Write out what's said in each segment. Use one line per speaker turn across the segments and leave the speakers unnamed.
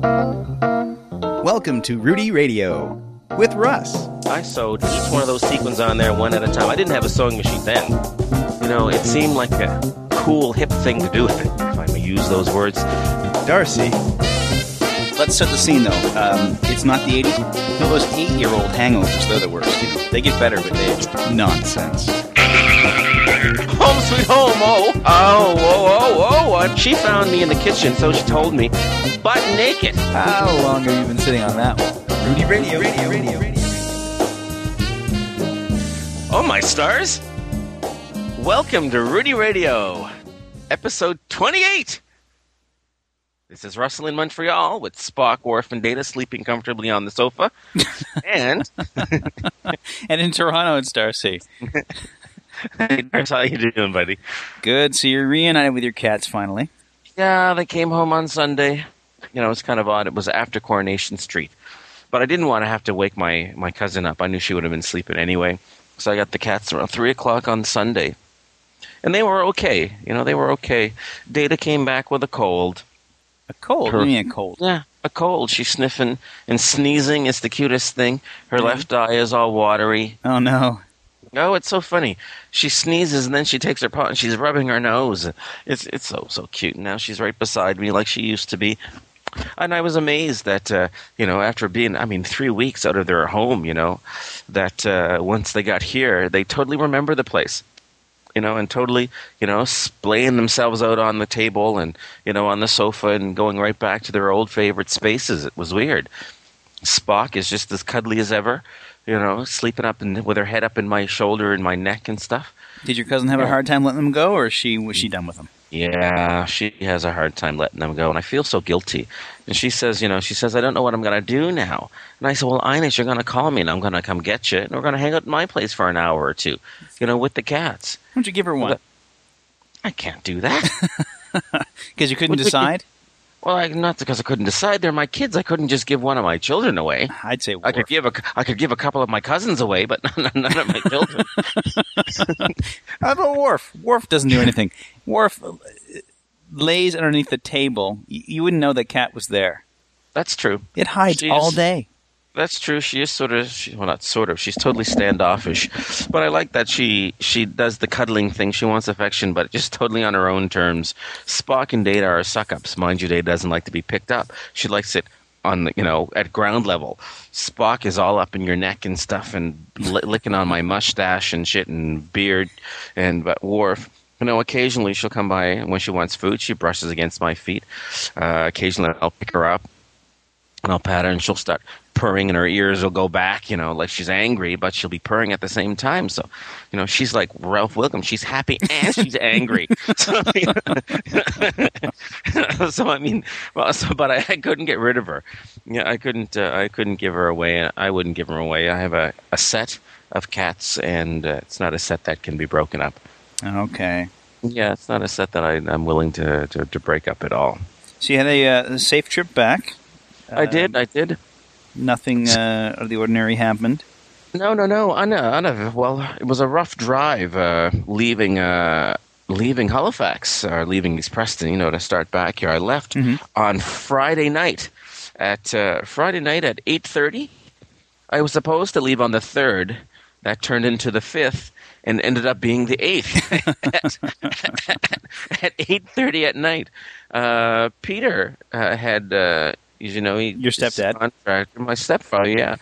Welcome to Rudy Radio with Russ.
I sewed each one of those sequins on there one at a time. I didn't have a sewing machine then. You know, it seemed like a cool, hip thing to do, if I may use those words.
Darcy. Let's set the scene though. Um, it's not the 80s. No, those eight year old hangovers, they're the worst. You know, they get better with age. Nonsense.
Home sweet home, oh, oh, oh, oh, oh. She found me in the kitchen, so she told me, butt naked.
How long have you been sitting on that one? Rudy Radio, Radio, Radio, Radio.
Oh, my stars. Welcome to Rudy Radio, episode 28. This is Russell in Montreal with Spock, Worf, and Data sleeping comfortably on the sofa. and
And in Toronto, it's Darcy.
Here's how you doing, buddy?
Good. So you're reunited with your cats finally.
Yeah, they came home on Sunday. You know, it's kind of odd. It was after Coronation Street. But I didn't want to have to wake my, my cousin up. I knew she would have been sleeping anyway. So I got the cats around 3 o'clock on Sunday. And they were okay. You know, they were okay. Data came back with a cold.
A cold.
Her-
What do you mean a cold?
Yeah, a cold. She's sniffing and sneezing. It's the cutest thing. Her left eye is all watery.
Oh no.
Oh, it's so funny. She sneezes and then she takes her paw and she's rubbing her nose. It's it's so so cute. Now she's right beside me like she used to be. And I was amazed that uh, you know after being I mean three weeks out of their home, you know, that uh, once they got here, they totally remember the place. You know, and totally, you know, splaying themselves out on the table and, you know, on the sofa and going right back to their old favorite spaces. It was weird. Spock is just as cuddly as ever, you know, sleeping up in, with her head up in my shoulder and my neck and stuff.
Did your cousin have a hard time letting them go, or she was she done with them?
Yeah, she has a hard time letting them go, and I feel so guilty. And she says, you know, she says, I don't know what I'm going to do now. And I said, well, Ines, you're going to call me, and I'm going to come get you, and we're going to hang out at my place for an hour or two, you know, with the cats.
Why don't you give her one?
I can't do that.
Because you couldn't decide.
Well, I, not because I couldn't decide. They're my kids. I couldn't just give one of my children away.
I'd say
I could give a, I could give a couple of my cousins away, but none of my children.
How about Worf? Worf doesn't do anything. Worf uh, lays underneath the table. You wouldn't know that cat was there.
That's true.
It hides all day.
That's true. She is sort of, she, well, not sort of. She's totally standoffish, but I like that she she does the cuddling thing. She wants affection, but just totally on her own terms. Spock and Data are suck ups. Mind you, Data doesn't like to be picked up. She likes it on the, you know at ground level. Spock is all up in your neck and stuff, and li- licking on my mustache and shit and beard, and but Worf. You know, occasionally she'll come by when she wants food. She brushes against my feet. Uh, occasionally I'll pick her up and I'll pat her and she'll start purring and her ears will go back, you know, like she's angry, but she'll be purring at the same time. So, you know, she's like Ralph Wiggum. She's happy and she's angry. So, so I mean, well, so, but I, I couldn't get rid of her. Yeah, I couldn't, uh, I couldn't give her away. I wouldn't give her away. I have a, a set of cats and uh, it's not a set that can be broken up.
Okay.
Yeah, it's not a set that I, I'm willing to, to, to break up at all.
So you had a, uh, safe trip back.
I did, I did.
Nothing uh, out of the ordinary happened.
No, no, no. I know, I know. Well, it was a rough drive uh, leaving uh, leaving Halifax or leaving East Preston. You know, to start back here. I left
Mhm.
on Friday night at uh, Friday night at eight thirty. I was supposed to leave on the third. That turned into the fifth and ended up being the eighth at, at eight thirty at night. Uh, Peter uh, had. You know, he,
Your stepdad?
contractor, my stepfather, yeah,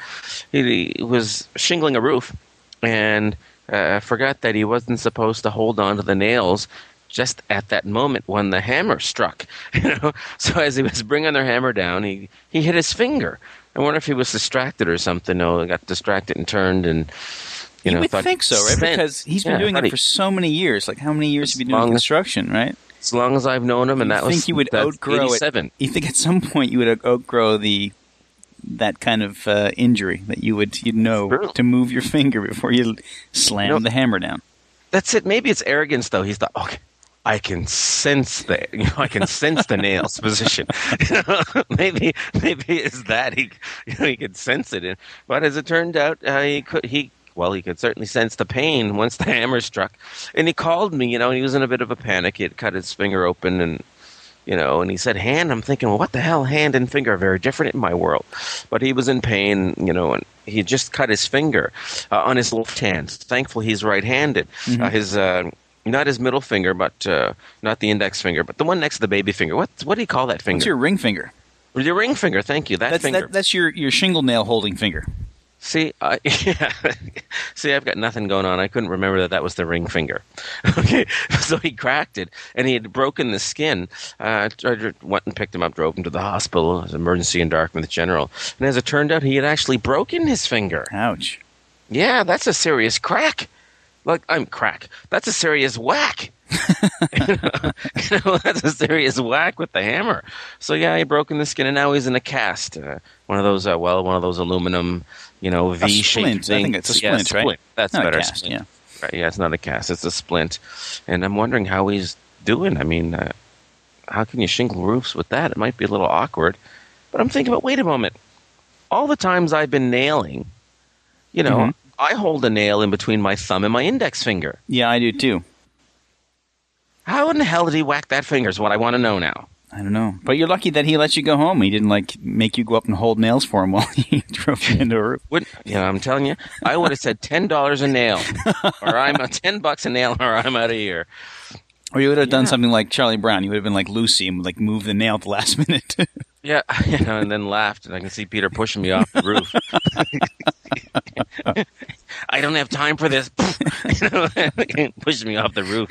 he, he was shingling a roof, and uh, forgot that he wasn't supposed to hold on to the nails just at that moment when the hammer struck. You know, so as he was bringing the hammer down, he he hit his finger. I wonder if he was distracted or something. No, he got distracted and turned and. You,
You,
know,
would think so, right? Because he's been
Yeah,
doing it for so many years. Like how many years have you been doing construction, right?
As long as I've known him, and
You
that was
think you would outgrow it?
87.
You think at some point you would outgrow the that kind of uh, injury that you would you'd know
True.
to move your finger before you slam the hammer down.
That's it. Maybe it's arrogance, though. He's thought, okay, I can sense the, you know, I can sense the nails position. You know, maybe, maybe it's that he, you know, he could sense it. And- But as it turned out, uh, he could, he, well, he could certainly sense the pain once the hammer struck. And he called me, you know, and he was in a bit of a panic. He had cut his finger open, and you know, and he said hand. I'm thinking, well, what the hell? Hand and finger are very different in my world. But he was in pain, you know, and he just cut his finger uh, on his left hand. Thankfully, he's right-handed.
Mm-hmm.
Uh, his uh, not his middle finger, but uh, not the index finger, but the one next to the baby finger. What what do you call that finger?
It's your ring finger.
Your ring finger. Thank you. That
That's
finger.
that, that's your your shingle nail holding finger.
See, I, yeah. See, I've got nothing going on. I couldn't remember that that was the ring finger. okay, so he cracked it, and he had broken the skin. Uh, I went and picked him up, drove him to the hospital, it was emergency in Dartmouth General. And as it turned out, he had actually broken his finger.
Ouch.
Yeah, that's a serious crack. Like I'm crack. That's a serious whack. you, know, you know, that's a serious whack with the hammer. So yeah, he broken the skin, and now he's in a cast. Uh, one of those, uh, well, one of those aluminum, you know, V-shaped
splint. I think it's a
Yeah,
splint, right?
That's
Not a
better.
cast, yeah.
Right, yeah, it's not a cast. It's a splint. And I'm wondering how he's doing. I mean, uh, how can you shingle roofs with that? It might be a little awkward. But I'm thinking about, wait a moment. All the times I've been nailing, you know,
Mhm.
I hold a nail in between my thumb and my index finger.
Yeah, I do too.
How in the hell did he whack that finger is what I want to know now.
I don't know, but you're lucky that he let you go home. He didn't like make you go up and hold nails for him while he drove you into a roof.
Would, you know, I'm telling you, I would have said ten dollars a nail, or I'm a ten bucks a nail, or I'm out of here.
Or you would have done something like Charlie Brown. You would have been like Lucy and like move the nail at the last minute.
Yeah, you know, and then laughed, and I can see Peter pushing me off the roof. I don't have time for this. you know, pushes me off the roof.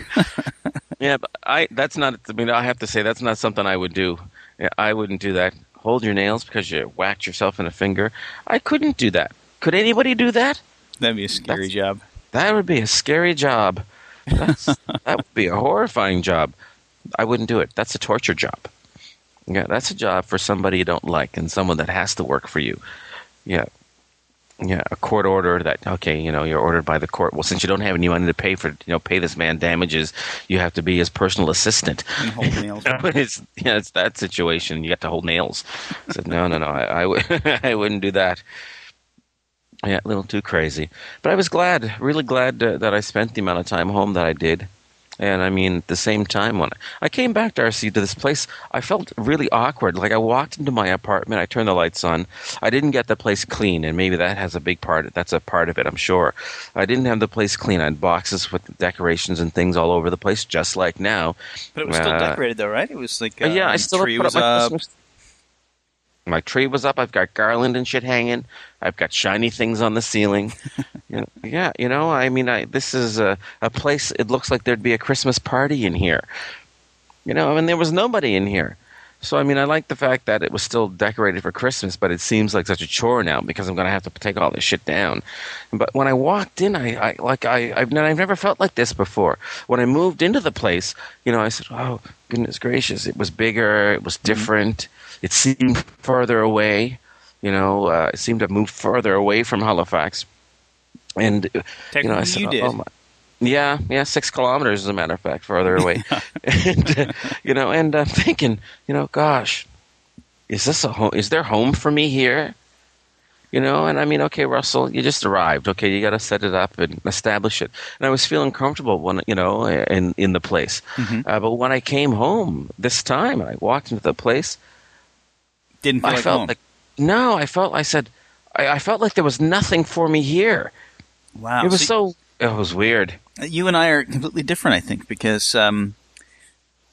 Yeah, but I that's not. I mean, I have to say that's not something I would do. Yeah, I wouldn't do that. Hold your nails because you whacked yourself in a finger. I couldn't do that. Could anybody do that?
That'd be a scary
That's-
job.
That would be a scary job. That's, that would be a horrifying job. I wouldn't do it. That's a torture job. Yeah, that's a job for somebody you don't like and someone that has to work for you. Yeah. Yeah, a court order that okay, you know, you're ordered by the court. Well, since you don't have any money to pay for, you know, pay this man damages, you have to be his personal assistant.
And hold nails.
it's yeah, it's that situation. You got to hold nails. I said, no, no, no, I, I, w- I wouldn't do that. Yeah, a little too crazy. But I was glad, really glad uh, that I spent the amount of time home that I did. And I mean, at the same time, when I came back, Darcy, to this place, I felt really awkward. Like I walked into my apartment, I turned the lights on. I didn't get the place clean, and maybe that has a big part. That's a part of it, I'm sure. I didn't have the place clean. I had boxes with decorations and things all over the place, just like now.
But it was still
Uh,
decorated though, right? It was like uh,
yeah, I still
tree
have put
was
up my. Christmas. My tree was up. I've got garland and shit hanging. I've got shiny things on the ceiling. you know, yeah, you know, I mean, I, this is a, a place. It looks like there'd be a Christmas party in here. You know, I mean, there was nobody in here. So I mean, I like the fact that it was still decorated for Christmas, but it seems like such a chore now because I'm going to have to take all this shit down. But when I walked in, I, I like I I've, I've never felt like this before. When I moved into the place, you know, I said, "Oh goodness gracious!" It was bigger. It was mm-hmm. different. It seemed further away. You know, uh, it seemed to move further away from Halifax. And you know, I said,
you did.
"Oh my." Yeah, yeah, six kilometers, as a matter of fact, further away. and, uh, you know, and I'm thinking, you know, gosh, is this a home? Is there home for me here? You know, and I mean, okay, Russell, you just arrived. Okay, you got to set it up and establish it. And I was feeling comfortable when you know in in the place.
Mhm.
Uh, but when I came home this time, and I walked into the place,
Didn't feel
I
like
felt
home.
like no, I felt I said, I, I felt like there was nothing for me here.
wow.
it was
See,
so it was weird.
you and I are completely different, I think, because um,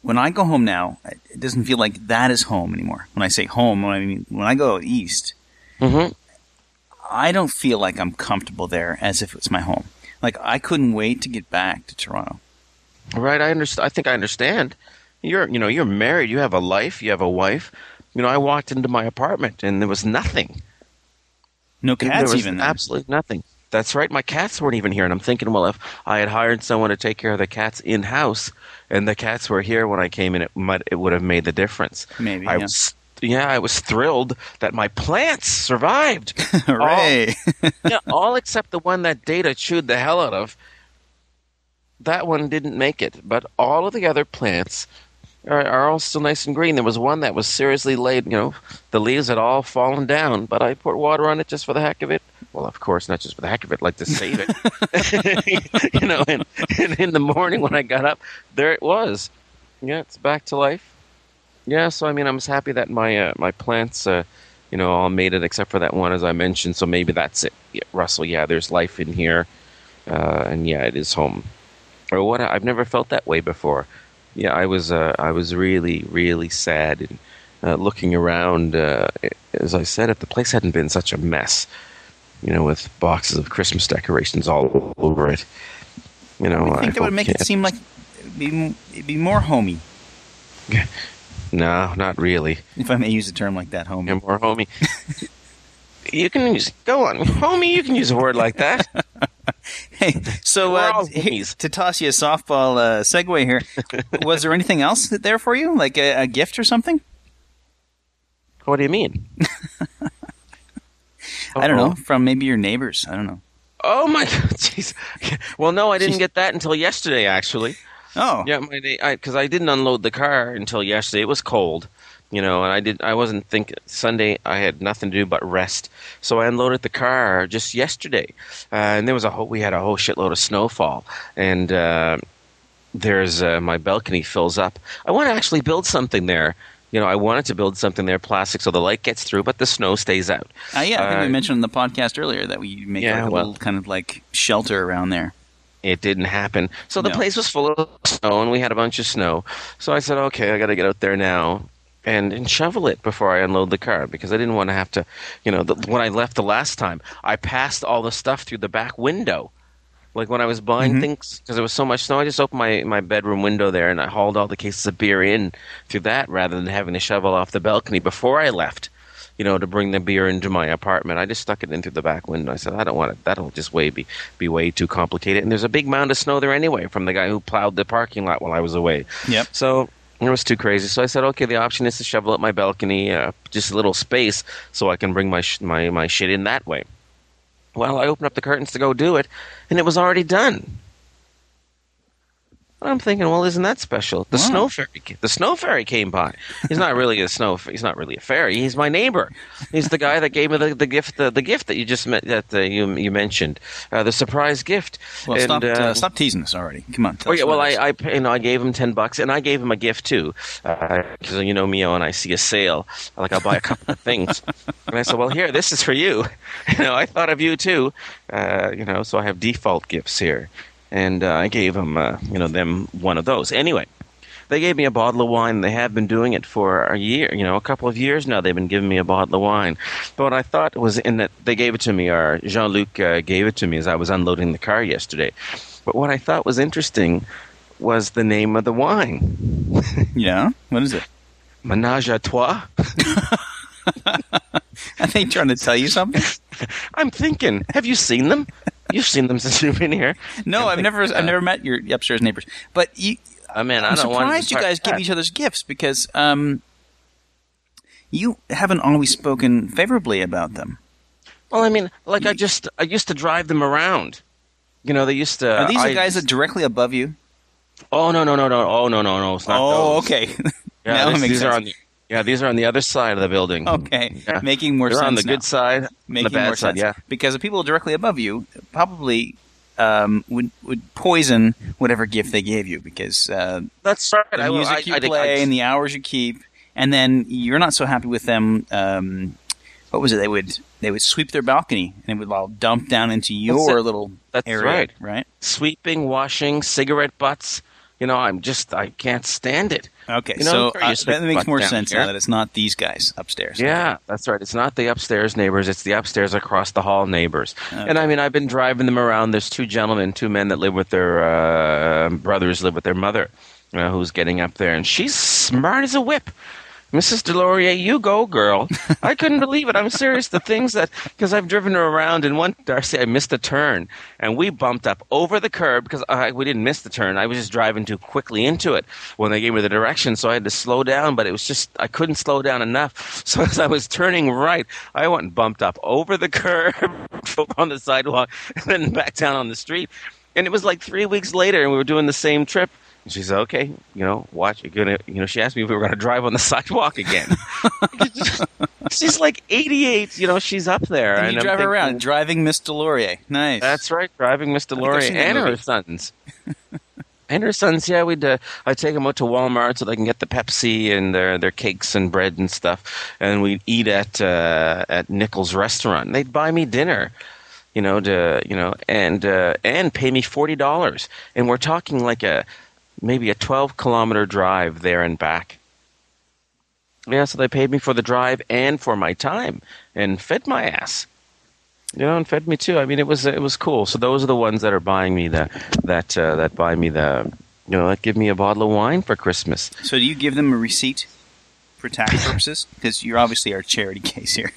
when I go home now, it doesn't feel like that is home anymore. When I say home, when I mean when I go east,
hmm
I don't feel like I'm comfortable there as if it's my home. Like I couldn't wait to get back to Toronto.
Right, I understand. I think I understand. You're, you know, you're married. You have a life. You have a wife. You know, I walked into my apartment and there was nothing.
No
there
cats
was
even. then.
absolutely nothing. That's right. My cats weren't even here, and I'm thinking, well, if I had hired someone to take care of the cats in house, and the cats were here when I came in, it might it would have made the difference.
Maybe.
I
yeah.
was, yeah, I was thrilled that my plants survived.
Hooray!
yeah, all except the one that Data chewed the hell out of. That one didn't make it, but all of the other plants are, are all still nice and green. There was one that was seriously laid, you know, the leaves had all fallen down, but I put water on it just for the heck of it. Well, of course, not just for the heck of it, like to save it. you know, and, and in the morning when I got up, there it was. Yeah, it's back to life. yeah, so I mean, I'm just happy that my uh, my plants, uh, you know, all made it except for that one, as I mentioned. So maybe that's it, yeah, Russell. Yeah, there's life in here, uh, and yeah, it is home. Or what? I've never felt that way before. Yeah, I was uh, I was really really sad and uh, looking around. Uh, as I said, if the place hadn't been such a mess, you know, with boxes of Christmas decorations all over it, you know,
I think that would make
okay.
it seem like it'd be, it'd be more homey,
No, not really.
if I may use a term like that, homey.
You're more homie. you can use go on, homie. You can use a word like that.
Hey, so uh, hey, to toss you a softball uh, segue here, was there anything else there for you, like a, a gift or something?
What do you mean?
I don't know, from maybe your neighbors. I don't know.
Oh my god, jeez. Well, no, I didn't get that until yesterday. Actually,
Oh,
yeah, my because I, didn't unload the car until yesterday. It was cold, you know, and I did. I wasn't thinking Sunday. I had nothing to do but rest, so I unloaded the car just yesterday, uh, and there was a whole. We had a whole shitload of snowfall, and uh, there's uh, my balcony fills up. I want to actually build something there. You know, I wanted to build something there, plastic, so the light gets through, but the snow stays out.
Uh, yeah, I think
Uh,
we mentioned in the podcast earlier that we make
Yeah,
like a
well-
little kind of like shelter around there.
it didn't happen. So the
No.
place was full of snow, and we had a bunch of snow. So I said, okay, I got to get out there now and, and shovel it before I unload the car because I didn't want to have to, you know, the, when I left the last time, I passed all the stuff through the back window. Like when I was buying
Mhm.
things, because there was so much snow, I just opened my, my bedroom window there and I hauled all the cases of beer in through that rather than having to shovel off the balcony before I left, you know, to bring the beer into my apartment. I just stuck it in through the back window. I said, I don't want it. That'll just way be, be way too complicated. And there's a big mound of snow there anyway from the guy who plowed the parking lot while I was away.
Yep.
So it was too crazy. So I said, okay, the option is to shovel up my balcony, uh, just a little space, so I can bring my sh- my my shit in that way. Well, I opened up the curtains to go do it, and it was already done. And I'm thinking, well, isn't that special? The
Wow.
snow fairy, the snow fairy came by. He's not really a snow. He's not really a fairy. He's my neighbor. He's the guy that gave me the, the gift, the, the gift that you just met, that uh, you you mentioned, uh, the surprise gift.
Well,
And,
stop,
uh,
uh, stop teasing us already. Come on.
Oh yeah, well. I, I, you know, I gave him ten bucks, and I gave him a gift too, because you know me, and I see a sale, like I'll buy a couple of things, and I said, well, here, this is for you. You know, I thought of you too. Uh, you know, so I have default gifts here, and uh, I gave him, uh, you know, them one of those. Anyway, they gave me a bottle of wine. They have been doing it for a year, you know, a couple of years now. They've been giving me a bottle of wine. But what I thought was in that they gave it to me, or Jean Luc uh, gave it to me as I was unloading the car yesterday. But what I thought was interesting was the name of the wine,
yeah. What is it?
Menage à Trois.
Are they trying to tell you something?
I'm thinking, have you seen them? You've seen them since you've been here.
No, I've never,
uh,
I've never met your upstairs neighbors. But you,
I mean, I want
surprised you guys give each other's gifts because um, you haven't always spoken favorably about them.
Well, I mean, like I just, I used to drive them around. You know, they used to.
Are these
I,
the guys that directly above you?
Oh no no no no! Oh no no no! It's not
oh,
those.
okay.
Yeah, this- these
sense.
are on the. Yeah, these are on the other side of the building.
okay,
Yeah.
making more
They're
sense
on the
now.
good side,
making
the bad
more
side.
sense.
Yeah.
Because the people directly above you probably um, would would poison whatever gift they gave you because uh,
That's right.
the music
I,
you
I,
play
I,
and the hours you keep, and then you're not so happy with them. Um, what was it? They would they would sweep their balcony and it would all dump down into your
it.
little
That's
area,
right.
right?
sweeping, washing, cigarette butts. You know, I'm just, I can't stand it.
Okay,
You know,
so uh, that makes more sense
here.
now that it's not these guys upstairs.
Yeah, that's right. It's not the upstairs neighbors; it's the upstairs across the hall neighbors. And I mean, I've been driving them around. There's two gentlemen, two men that live with their uh, brothers, live with their mother, uh, who's getting up there, and she's smart as a whip. Mrs. Delorier, you go, girl. I couldn't believe it. I'm serious. The things that, because I've driven her around, and one, Darcy, I missed a turn, and we bumped up over the curb because I, we didn't miss the turn. I was just driving too quickly into it when they gave me the direction, so I had to slow down, but it was just, I couldn't slow down enough. So as I was turning right, I went and bumped up over the curb, on the sidewalk, and then back down on the street. And it was like three weeks later, and we were doing the same trip. And she said, "Okay, you know, watch. You're gonna, you know." She asked me if we were gonna drive on the sidewalk again. she's like 88. You know, she's up there.
And you
I'm
drive her around, driving Miss Delorier. Nice.
That's right, driving Miss Delorier and her sons. And her sons, yeah, we'd uh, I'd take them out to Walmart so they can get the Pepsi and their their cakes and bread and stuff, and we'd eat at uh, at Nickels restaurant. They'd buy me dinner, you know, to you know, and uh, and pay me forty dollars, and we're talking like a maybe a twelve kilometer drive there and back. Yeah, so they paid me for the drive and for my time, and fed my ass you know, and fed me too. I mean, it was it was cool. So those are the ones that are buying me the that uh, that buy me the you know that give me a bottle of wine for Christmas.
So do you give them a receipt for tax purposes? Because you're obviously our charity case here.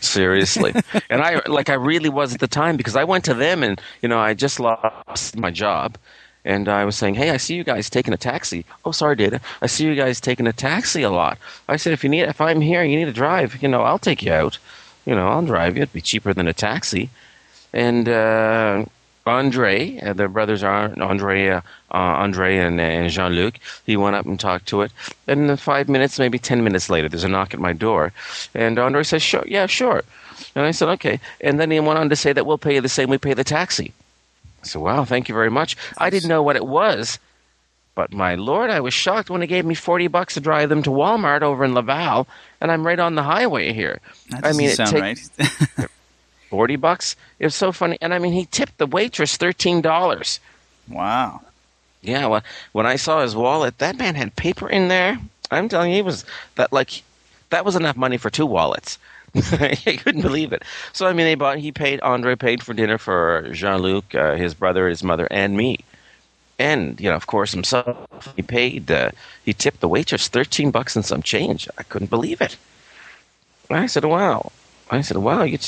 Seriously, and I like I really was at the time because I went to them and you know I just lost my job. And I was saying, hey, I see you guys taking a taxi. Oh, sorry, Data. I see you guys taking a taxi a lot. I said, if you need, if I'm here, you need to drive. You know, I'll take you out you know, I'll drive you. It'd be cheaper than a taxi. And uh, Andre, uh, the brothers are Andre, uh, Andre and, and Jean Luc. He went up and talked to it. And five minutes, maybe ten minutes later, there's a knock at my door, and Andre says, "Sure, yeah, sure." And I said, "Okay." And then he went on to say that we'll pay you the same we pay the taxi. I said, "Wow, thank you very much." I didn't know what it was. But my lord, I was shocked when he gave me forty bucks to drive them to Walmart over in Laval, and I'm right on the highway here.
That I mean, it sound right.
forty bucks. It was so funny, and I mean, he tipped the waitress thirteen dollars.
Wow.
Yeah. Well, when I saw his wallet, that man had paper in there. I'm telling you, he was that like that was enough money for two wallets. I couldn't believe it. So I mean, they bought. He paid. Andre paid for dinner for Jean Luc, uh, his brother, his mother, and me and you know, of course, himself. He paid. Uh, he tipped the waitress thirteen bucks and some change. I couldn't believe it. I said, "Wow." I said, "Wow, you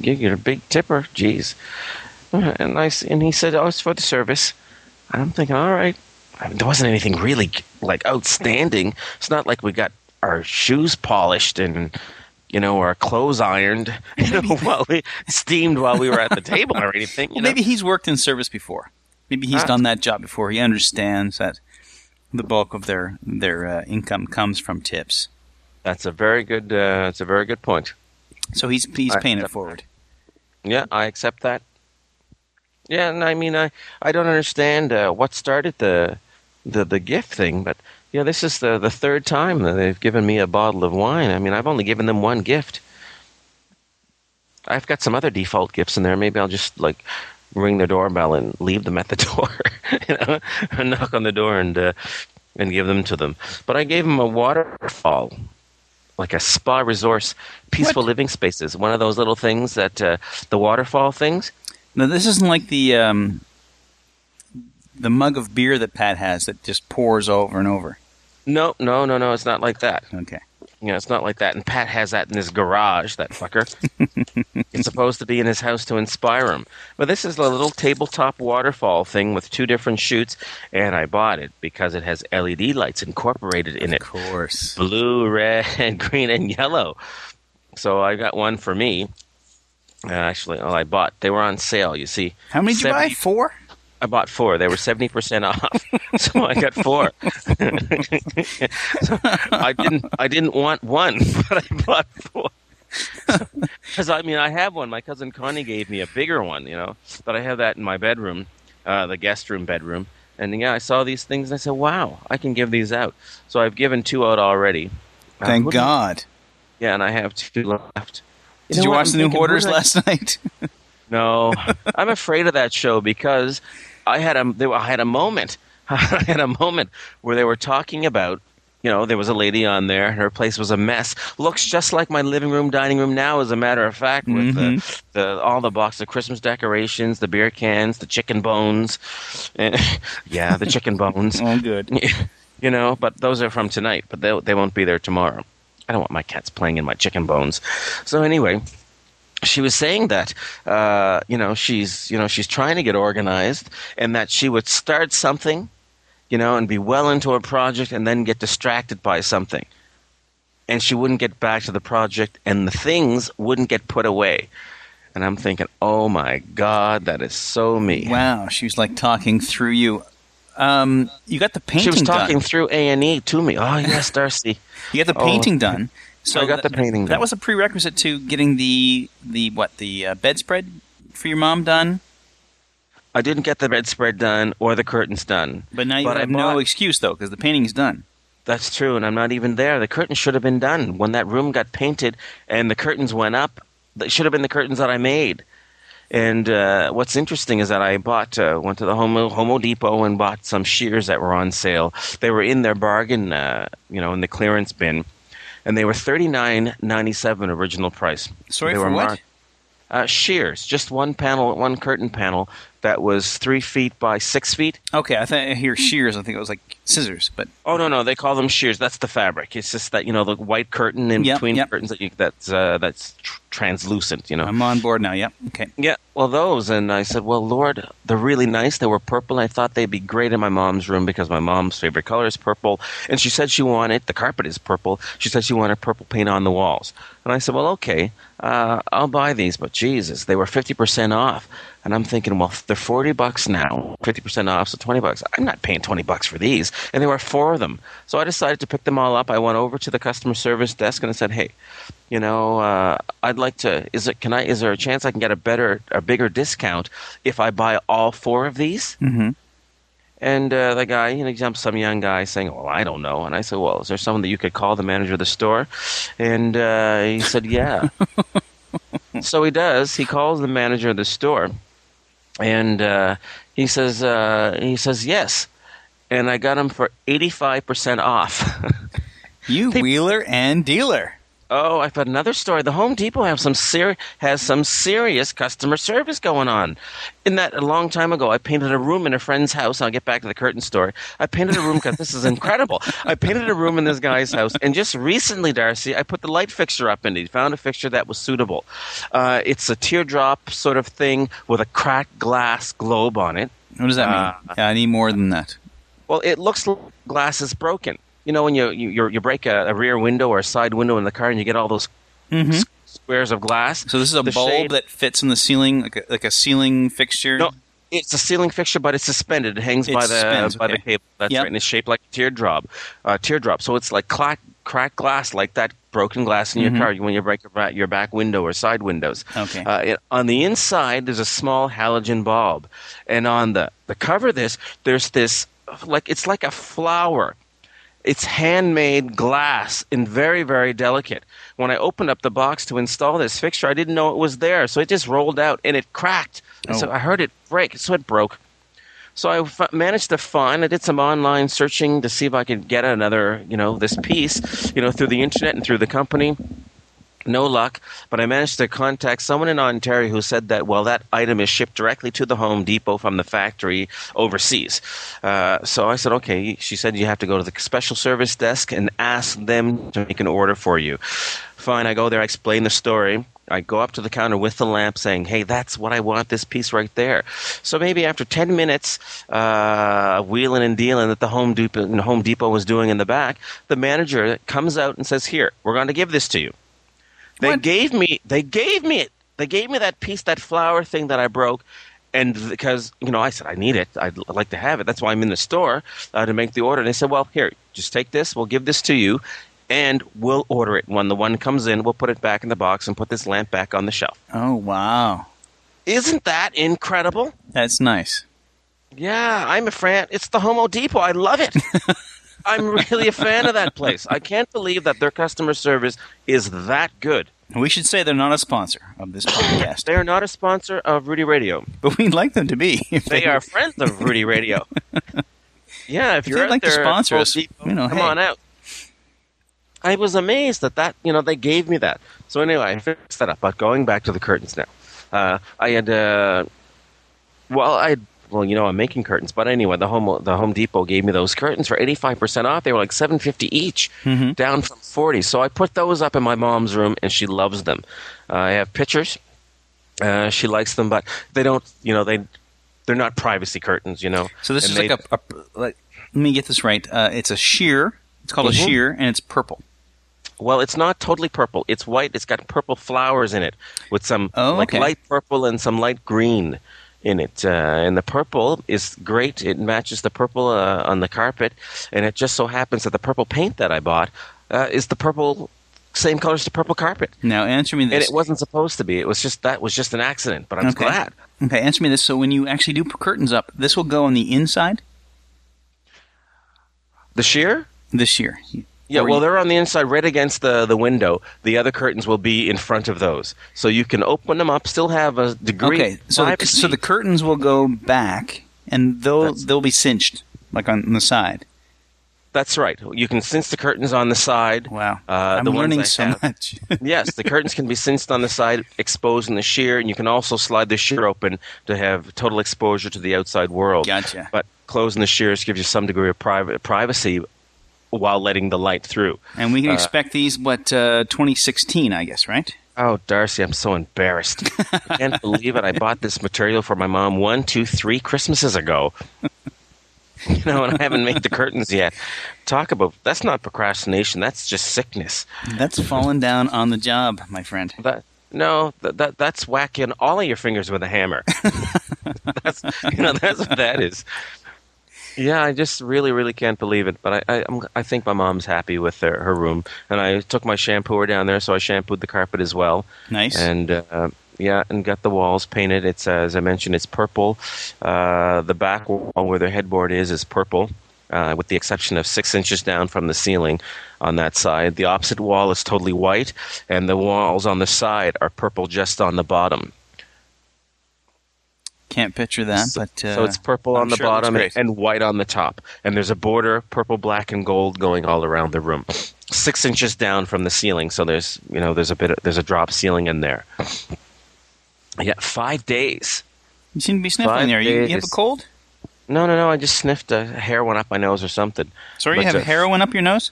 you're a big tipper, jeez." And I and he said, "Oh, it's for the service." I'm thinking, all right. I mean, there wasn't anything really like outstanding. It's not like we got our shoes polished and you know, our clothes ironed, you know, while we steamed while we were at the table or anything.
well, maybe he's worked in service before. Maybe he's done that job before. He understands that the bulk of their their uh, income comes from tips.
That's a very good. Uh, that's a very good point.
So he's he's paying it forward.
That. Yeah, I accept that. Yeah, and I mean, I I don't understand uh, what started the the the gift thing, but yeah, this is the the third time that they've given me a bottle of wine. I mean, I've only given them one gift. I've got some other default gifts in there. Maybe I'll just like ring their doorbell and leave them at the door, you know, and knock on the door and uh, and give them to them. But I gave them a waterfall, like a spa resource, peaceful what? living spaces. One of those little things that uh, the waterfall things.
No, this isn't like the um, the mug of beer that Pat has that just pours over and over.
No, no, no, no. It's not like that.
Okay.
You know, it's not like that. And Pat has that in his garage, that fucker. it's supposed to be in his house to inspire him. But this is a little tabletop waterfall thing with two different shoots, and I bought it because it has LED lights incorporated in it.
Of course.
Blue, red, green, and yellow. So I got one for me. Uh, actually, well, I bought. They were on sale, you see.
How many did 70- you buy? Four?
I bought four. They were seventy percent off, so I got four. so I didn't. I didn't want one, but I bought four. Because I mean, I have one. My cousin Connie gave me a bigger one, you know, but I have that in my bedroom, uh, the guest room bedroom. And yeah, I saw these things and I said, "Wow, I can give these out." So I've given two out already.
Uh, Thank uh, God.
Yeah, and I have two left.
You Did you watch the new Hoarders last night?
No, I'm afraid of that show because I had a I had a moment. I had a moment where they were talking about you know, there was a lady on there. And her place was a mess. Looks just like my living room, dining room now, as a matter of fact, with mm-hmm. the, the, all the box of Christmas decorations, the beer cans, the chicken bones. yeah, the chicken bones.
oh, good.
You know, but those are from tonight, but they they won't be there tomorrow. I don't want my cats playing in my chicken bones. So anyway, she was saying that uh, you know she's you know she's trying to get organized and that she would start something you know and be well into a project and then get distracted by something. And she wouldn't get back to the project and the things wouldn't get put away. And i'm thinking oh my god that is so me.
Wow she was like talking through you. Um, you got the painting
she was talking
done.
through a&e to me. Oh yes darcy.
You got the painting oh. done
so I got the painting.
That, that was a prerequisite to getting the the what the uh, bedspread for your mom done.
I didn't get the bedspread done or the curtains done.
But now you
But
have no excuse though, because the painting's done.
That's true, and I'm not even there. The curtains should have been done when that room got painted and the curtains went up. That should have been the curtains that I made. And uh, what's interesting is that I bought, uh, went to the Homo, Homo Depot and bought some shears that were on sale. They were in their bargain, uh, you know, in the clearance bin, and they were thirty nine ninety seven original price.
Sorry
they
for
were
what?
marked- Uh, shears, just one panel, one curtain panel that was three feet by six feet.
Okay, I thought I hear shears. I think it was like scissors, but
Oh no, no, they call them shears. That's the fabric. It's just that you know the white curtain in
Yep,
between
yep.
curtains that you, that's uh, that's translucent. You know.
I'm on board now. Yep. Okay.
yeah. Well, those, and I said, well, Lord, they're really nice. They were purple. I thought they'd be great in my mom's room because my mom's favorite color is purple, and she said she wanted the carpet is purple. She said she wanted purple paint on the walls, and I said, well, okay, uh, I'll buy these. But Jesus, they were fifty percent off. And I'm thinking, well, they're 40 bucks now, 50% off, so 20 bucks. I'm not paying 20 bucks for these. And there were four of them. So I decided to pick them all up. I went over to the customer service desk and I said, hey, you know, uh, I'd like to, is it, can I, is there a chance I can get a better, a bigger discount if I buy all four of these?
Mm-hmm.
And uh, the guy, you know, jumps some young guy saying, "Well, I don't know." And I said, "Well, is there someone that you could call the manager of the store?" And uh, he said, "Yeah." so he does. He calls the manager of the store, and uh, he says, uh, "He says yes." And I got him for eighty-five percent off.
You
They-
wheeler and dealer.
Oh, I've got another story. The Home Depot have some ser- has some serious customer service going on. In that a long time ago, I painted a room in a friend's house. I'll get back to the curtain story. I painted a room because this is incredible. I painted a room in this guy's house, and just recently, Darcy, I put the light fixture up, and he found a fixture that was suitable. Uh, it's a teardrop sort of thing with a cracked glass globe on it.
What does that
Uh,
mean? Yeah, I need more than that.
Well, it looks like glass is broken. You know when you you, you're- you break a, a rear window or a side window in the car, and you get all those
Mhm.
s- squares of glass.
So this is a
the
bulb
shade-
that fits in the ceiling, like a, like a ceiling fixture.
No, it's a ceiling fixture, but it's suspended. It hangs by
It
the
suspends,
by the cable. That's
Yep.
right, and it's shaped like a teardrop. Uh, teardrop. So it's like crack, cracked glass, like that broken glass in your
Mhm.
car when you break your back, your back window or side windows.
Okay.
Uh, it, on the inside, there's a small halogen bulb, and on the the cover of this, there's this like it's like a flower. It's handmade glass and very, very delicate. When I opened up the box to install this fixture, I didn't know it was there, so it just rolled out and it cracked. And So
Oh.
I heard it break, so it broke. So I f- managed to find. I did some online searching to see if I could get another, you know, this piece, you know, through the internet and through the company. No luck, but I managed to contact someone in Ontario who said that, well, that item is shipped directly to the Home Depot from the factory overseas. Uh, so I said, okay. She said you have to go to the special service desk and ask them to make an order for you. Fine, I go there, I explain the story. I go up to the counter with the lamp saying, hey, that's what I want, this piece right there. So maybe after 10 minutes, uh, wheeling and dealing that the Home Depot, Home Depot was doing in the back, the manager comes out and says, here, we're going to give this to you. They
What?
gave me they gave me it. They gave me that piece, that flower thing that I broke, and because you know I said I need it, I'd, I'd like to have it. That's why I'm in the store uh, to make the order. And they said, well, here, just take this. We'll give this to you, and we'll order it. When the one comes in, we'll put it back in the box and put this lamp back on the shelf.
Oh wow,
Isn't that incredible?
that's nice.
Yeah, I'm a fan. It's the Homo Depot. I love it. I'm really a fan of that place. I can't believe that their customer service is that good.
We should say they're not a sponsor of this podcast,
They are not a sponsor of Rudy Radio.
but we'd like them to be. If
They are friends of Rudy Radio. Yeah, if,
If
you're out
like to
there,
sponsor us,
Depot,
you know,
come
hey.
on out. I was amazed that that you know they gave me that. So anyway, I fixed that up. But going back to the curtains now, uh, I had uh, well, I well, you know, I'm making curtains, but anyway, the home the Home Depot gave me those curtains for 85 percent off. They were like 750 each,
Mhm.
down from 40. So I put those up in my mom's room, and she loves them. Uh, I have pictures. Uh, she likes them, but they don't. You know, they they're not privacy curtains. You know.
So this
And
is
they-
like a, a like. Let me get this right. Uh, it's a sheer. It's called
Mhm.
a sheer, and it's purple.
Well, it's not totally purple. It's white. It's got purple flowers in it with some
Oh,
like
okay.
light purple and some light green in it. Uh, and the purple is great. It matches the purple uh, on the carpet. And it just so happens that the purple paint that I bought uh, is the purple, same color as the purple carpet.
Now answer me this.
And it wasn't supposed to be. It was just that was just an accident. But I'm
Okay.
glad.
Okay, answer me this. So when you actually do put curtains up, this will go on the inside
The sheer?
The year.
Yeah, well, they're on the inside, right against the, the window. The other curtains will be in front of those, so you can open them up, still have a degree.
Okay, so the, so the curtains will go back, and they'll
That's-
they'll be cinched like on the side.
that's right. You can cinch the curtains on the side.
Wow,
Uh,
I'm
the
learning so
have-
much.
yes, the curtains can be cinched on the side, exposing the sheer, and you can also slide the sheer open to have total exposure to the outside world.
Gotcha.
But closing the shears gives you some degree of private privacy while letting the light through.
And we can
Uh,
expect these what uh, 2016, I guess, right?
Oh, Darcy, I'm so embarrassed. I can't believe it. I bought this material for my mom one, two, three Christmases ago. You know, and I haven't made the curtains yet. Talk about that's not procrastination. That's just sickness.
That's falling down on the job, my friend.
That no, that, that that's whacking all of your fingers with a hammer. that's you know that's what that is. Yeah, I just really, really can't believe it. But I, I, I'm, think my mom's happy with her, her room, and I took my shampooer down there, so I shampooed the carpet as well.
Nice.
And uh, yeah, and got the walls painted. It's uh, as I mentioned, it's purple. Uh, the back wall where the headboard is is purple, uh, with the exception of six inches down from the ceiling on that side. The opposite wall is totally white, and the walls on the side are purple just on the bottom.
Can't picture that,
so,
but uh,
so it's purple
I'm
on the
sure
bottom and white on the top, and there's a border, purple, black, and gold, going all around the room. Six inches down from the ceiling, so there's you know there's a bit of, there's a drop ceiling in there. Yeah, five days.
you seem to be sniffling
five
there. You, you have a cold?
No, no, no. I just sniffed a hair went up my nose or something.
Sorry, you
But,
have
uh,
heroin up your nose?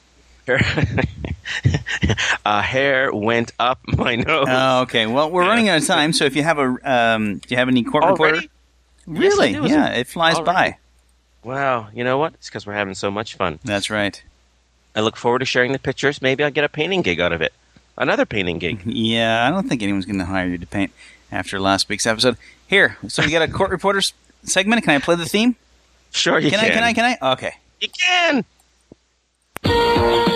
a hair went up my nose.
Oh, okay. Well, we're running out of time, so if you have a, um, do you have any court reporter? Really?
Yes,
yeah, it flies
Already.
by.
Wow. You know what? It's because we're having so much fun.
That's right.
I look forward to sharing the pictures. Maybe I'll get a painting gig out of it. Another painting gig.
Yeah, I don't think anyone's going to hire you to paint after last week's episode. Here, so we got a court reporters segment. Can I play the theme?
Sure, you
Can
can.
I? Can I? Can I? Okay.
You can.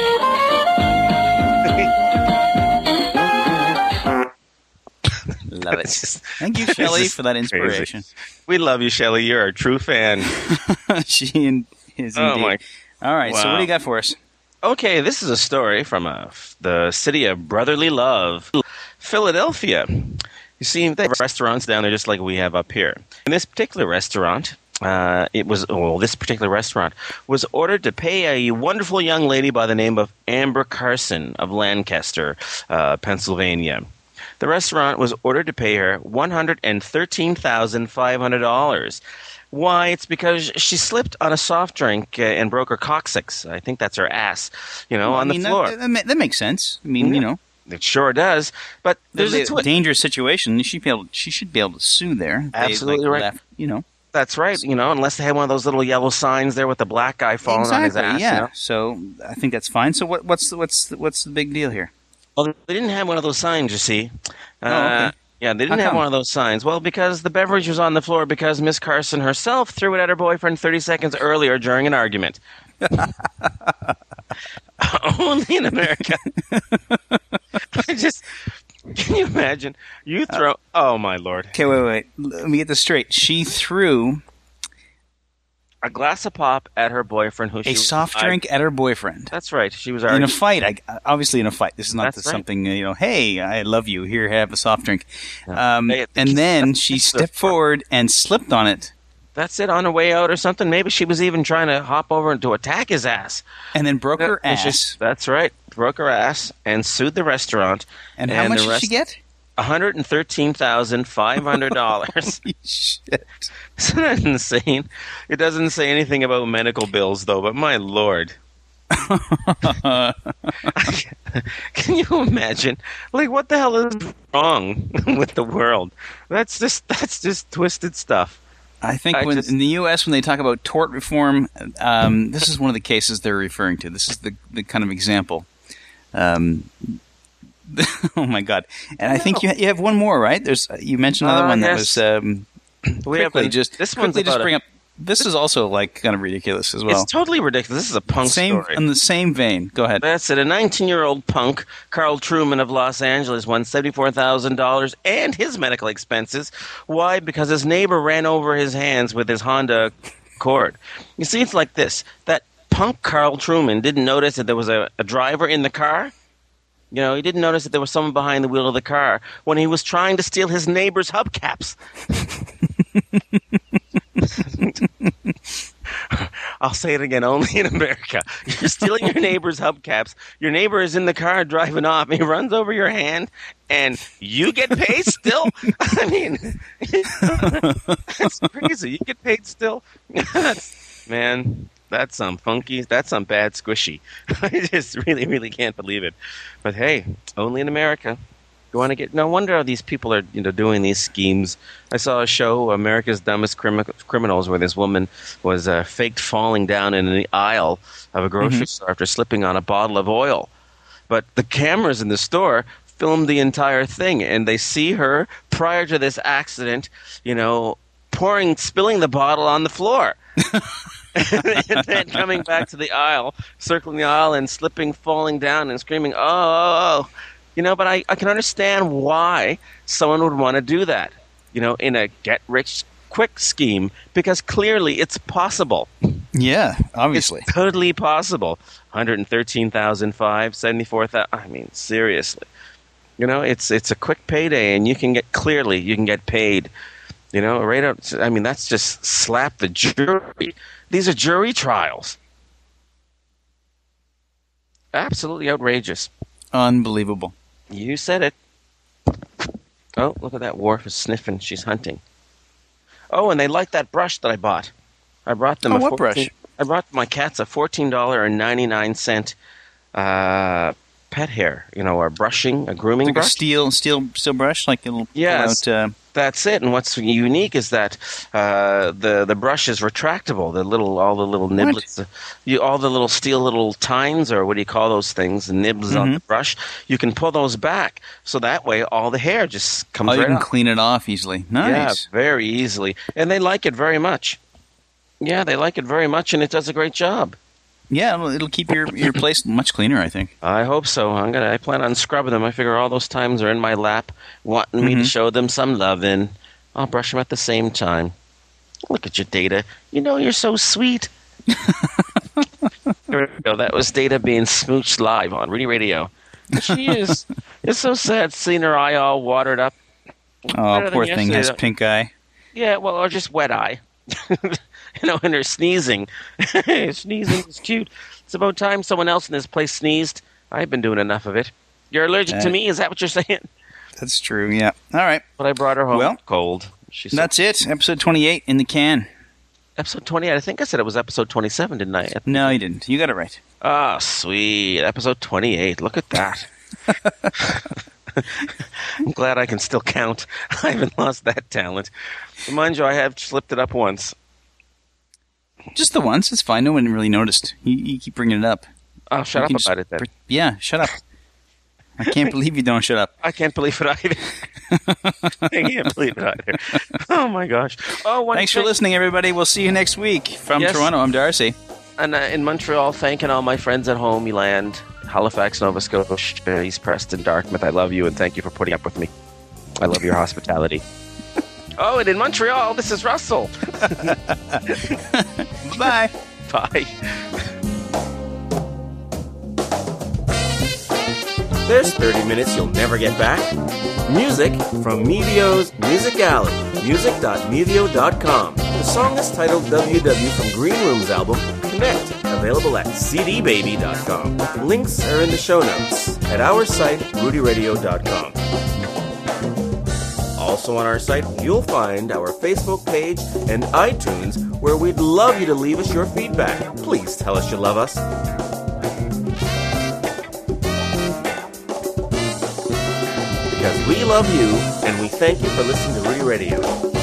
Love it.
Just-
Thank you,
it's
Shelley, for that
crazy.
inspiration.
We love you, Shelley. You're a true fan.
she is
Oh,
indeed.
my-
All right. So what do you got for us?
Okay, this is a story from uh, the city of brotherly love, Philadelphia. You see, they have restaurants down there just like we have up here. In this particular restaurant, uh, it was well, this particular restaurant was ordered to pay a wonderful young lady by the name of Amber Carson of Lancaster, uh, Pennsylvania. The restaurant was ordered to pay her one hundred and thirteen thousand five hundred dollars. Why? It's because she slipped on a soft drink uh, and broke her coccyx. I think that's her ass, you know,
Well,
on
I mean,
the floor.
That, that, that makes sense. I mean, you know,
It sure does. But there's a
a dangerous situation. She, be able, she should be able to sue there.
Absolutely
like,
right.
Left, you know,
That's right. You know, unless they had one of those little yellow signs there with the black guy falling
exactly.
on his ass.
yeah.
You know?
So I think that's fine. So what, what's the, what's the, what's the big deal here?
Well, they didn't have one of those signs. You see. Uh,
Oh, okay.
Yeah, they didn't have one of those signs. Well, because the beverage was on the floor because Miss Carson herself threw it at her boyfriend 30 seconds earlier during an argument. Only in America. I just can you imagine? You throw. oh my lord!
Okay, wait, wait. Let me get this straight. She threw
A glass of pop at her boyfriend, who she
a
was-
soft
I-
drink at her boyfriend.
that's right. She was
in a fight. I, obviously, in a fight. This is not the
right.
something you know. Hey, I love you. Here, have a soft drink. Um,
They-
and then she stepped forward and slipped on it,
That's it on her way out or something. Maybe she was even trying to hop over to attack his ass.
and then broke her
And she-
ass.
that's right. Broke her ass and sued the restaurant.
And how much
the
did
rest-
she get?
One hundred and thirteen thousand five hundred dollars.
Shit.
Isn't that insane? It doesn't say anything about medical bills though. But my lord, can you imagine? Like, what the hell is wrong with the world? That's just that's just twisted stuff.
I think
I
when,
just-
in the U.S. when they talk about tort reform, um, this is one of the cases they're referring to. This is the the kind of example. Um, oh my god! And I think you you have one more, right? There's you mentioned another
Uh,
one that
yes.
was um,
We have
quickly
a-
just
this
quickly just
about a-
bring up this is also like kind of ridiculous as well.
It's totally ridiculous. This is a punk
same
story.
in the same vein. Go ahead.
That's it. A 19 year old punk, Carl Truman of Los Angeles, won $74,000 and his medical expenses. Why? Because his neighbor ran over his hands with his Honda Accord. You see, it's like this that punk Carl Truman didn't notice that there was a, a driver in the car. You know, he didn't notice that there was someone behind the wheel of the car when he was trying to steal his neighbor's hubcaps. I'll say it again, only in America. You're stealing your neighbor's hubcaps. Your neighbor is in the car driving off. He runs over your hand, and you get paid still. I mean, that's crazy. You get paid still. Man, that's some funky. That's some bad squishy. I just really, really can't believe it. But hey, only in America. You want to get? No wonder how these people are, you know, doing these schemes. I saw a show, America's Dumbest Crimi- Criminals, where this woman was uh, faked falling down in the aisle of a grocery store after slipping on a bottle of oil. But the cameras in the store filmed the entire thing, and they see her prior to this accident, you know, pouring, spilling the bottle on the floor. and then coming back to the aisle, circling the aisle and slipping, falling down, and screaming, "Oh, oh, oh!" You know, but I, I can understand why someone would want to do that. You know, in a get rich quick scheme, because clearly it's possible.
Yeah, obviously.
It's totally possible. 113,005, 74,000. I mean, seriously. You know, it's it's a quick payday, and you can get clearly you can get paid. You know, right out. I mean, that's just slap the jury. These are jury trials. Absolutely outrageous.
Unbelievable.
You said it. Oh, look at that Worf is sniffing. She's hunting. Oh, and they like that brush that I bought. I brought them
Oh,
a
what
14
brush?
I brought my cats a fourteen dollar and ninety nine cent uh, pet hair. You know, a brushing, a grooming
Like a
brush.
steel steel steel brush, like it'll pull
Yes.
out. Uh,
That's it. And what's unique is that uh, the the brush is retractable. The little all the little niblets, you all the little steel little tines or what do you call those things? The nibs on
Mm-hmm.
the brush. You can pull those back, so that way all the hair just comes
oh, you
right
can
off.
clean it off easily. Nice.
Yeah, very easily, and they like it very much. Yeah, they like it very much, and it does a great job.
Yeah, it'll, it'll keep your your place much cleaner. I think.
I hope so. I'm gonna. I plan on scrubbing them. I figure all those times are in my lap, wanting me to
Mhm.
show them some loving. I'll brush them at the same time. Look at your data. You know you're so sweet. there we go. That was Data being smooched live on Rudy Radio. She is. it's so sad seeing her eye all watered up.
Oh,
Better
poor thing has pink eye.
Yeah, well, or just wet eye. you know, and her sneezing. sneezing is cute. It's about time someone else in this place sneezed. I've been doing enough of it. You're allergic
Uh,
to me? Is that what you're saying?
That's true. Yeah. All right.
But I brought her home
Well,
cold. She's
That's it. Episode twenty-eight in the can.
episode 28. I think I said it was episode 27, didn't I?
No, you didn't. You got it right.
Ah, sweet. Episode 28. Look at that. I'm glad I can still count. I haven't lost that talent. Mind you, I have slipped it up once.
Just the once. It's fine. No one really noticed. You, you keep bringing it up.
Oh, shut
You
up
just
about it then.
Yeah, shut up. I can't believe you don't shut up.
I can't believe it either. I can't believe it either. Oh my gosh! Oh, one
Thanks for listening, everybody. We'll see you next week. From
Yes.
Toronto, I'm Darcy.
And uh, in Montreal, thanking all my friends at home, Eland, Halifax, Nova Scotia, East Preston, Dartmouth. I love you and thank you for putting up with me. I love your hospitality. Oh, and in Montreal, this is Russell.
Bye.
Bye. There's 30 minutes you'll never get back. Music from Mevio's Music Alley, music.mevio.com. The song is titled WW from Green Room's album, Connect, available at cdbaby.com. Links are in the show notes at our site, rudyradio.com. Also on our site, you'll find our Facebook page and iTunes where we'd love you to leave us your feedback. Please tell us you love us. Because we love you and we thank you for listening to Rudy Radio.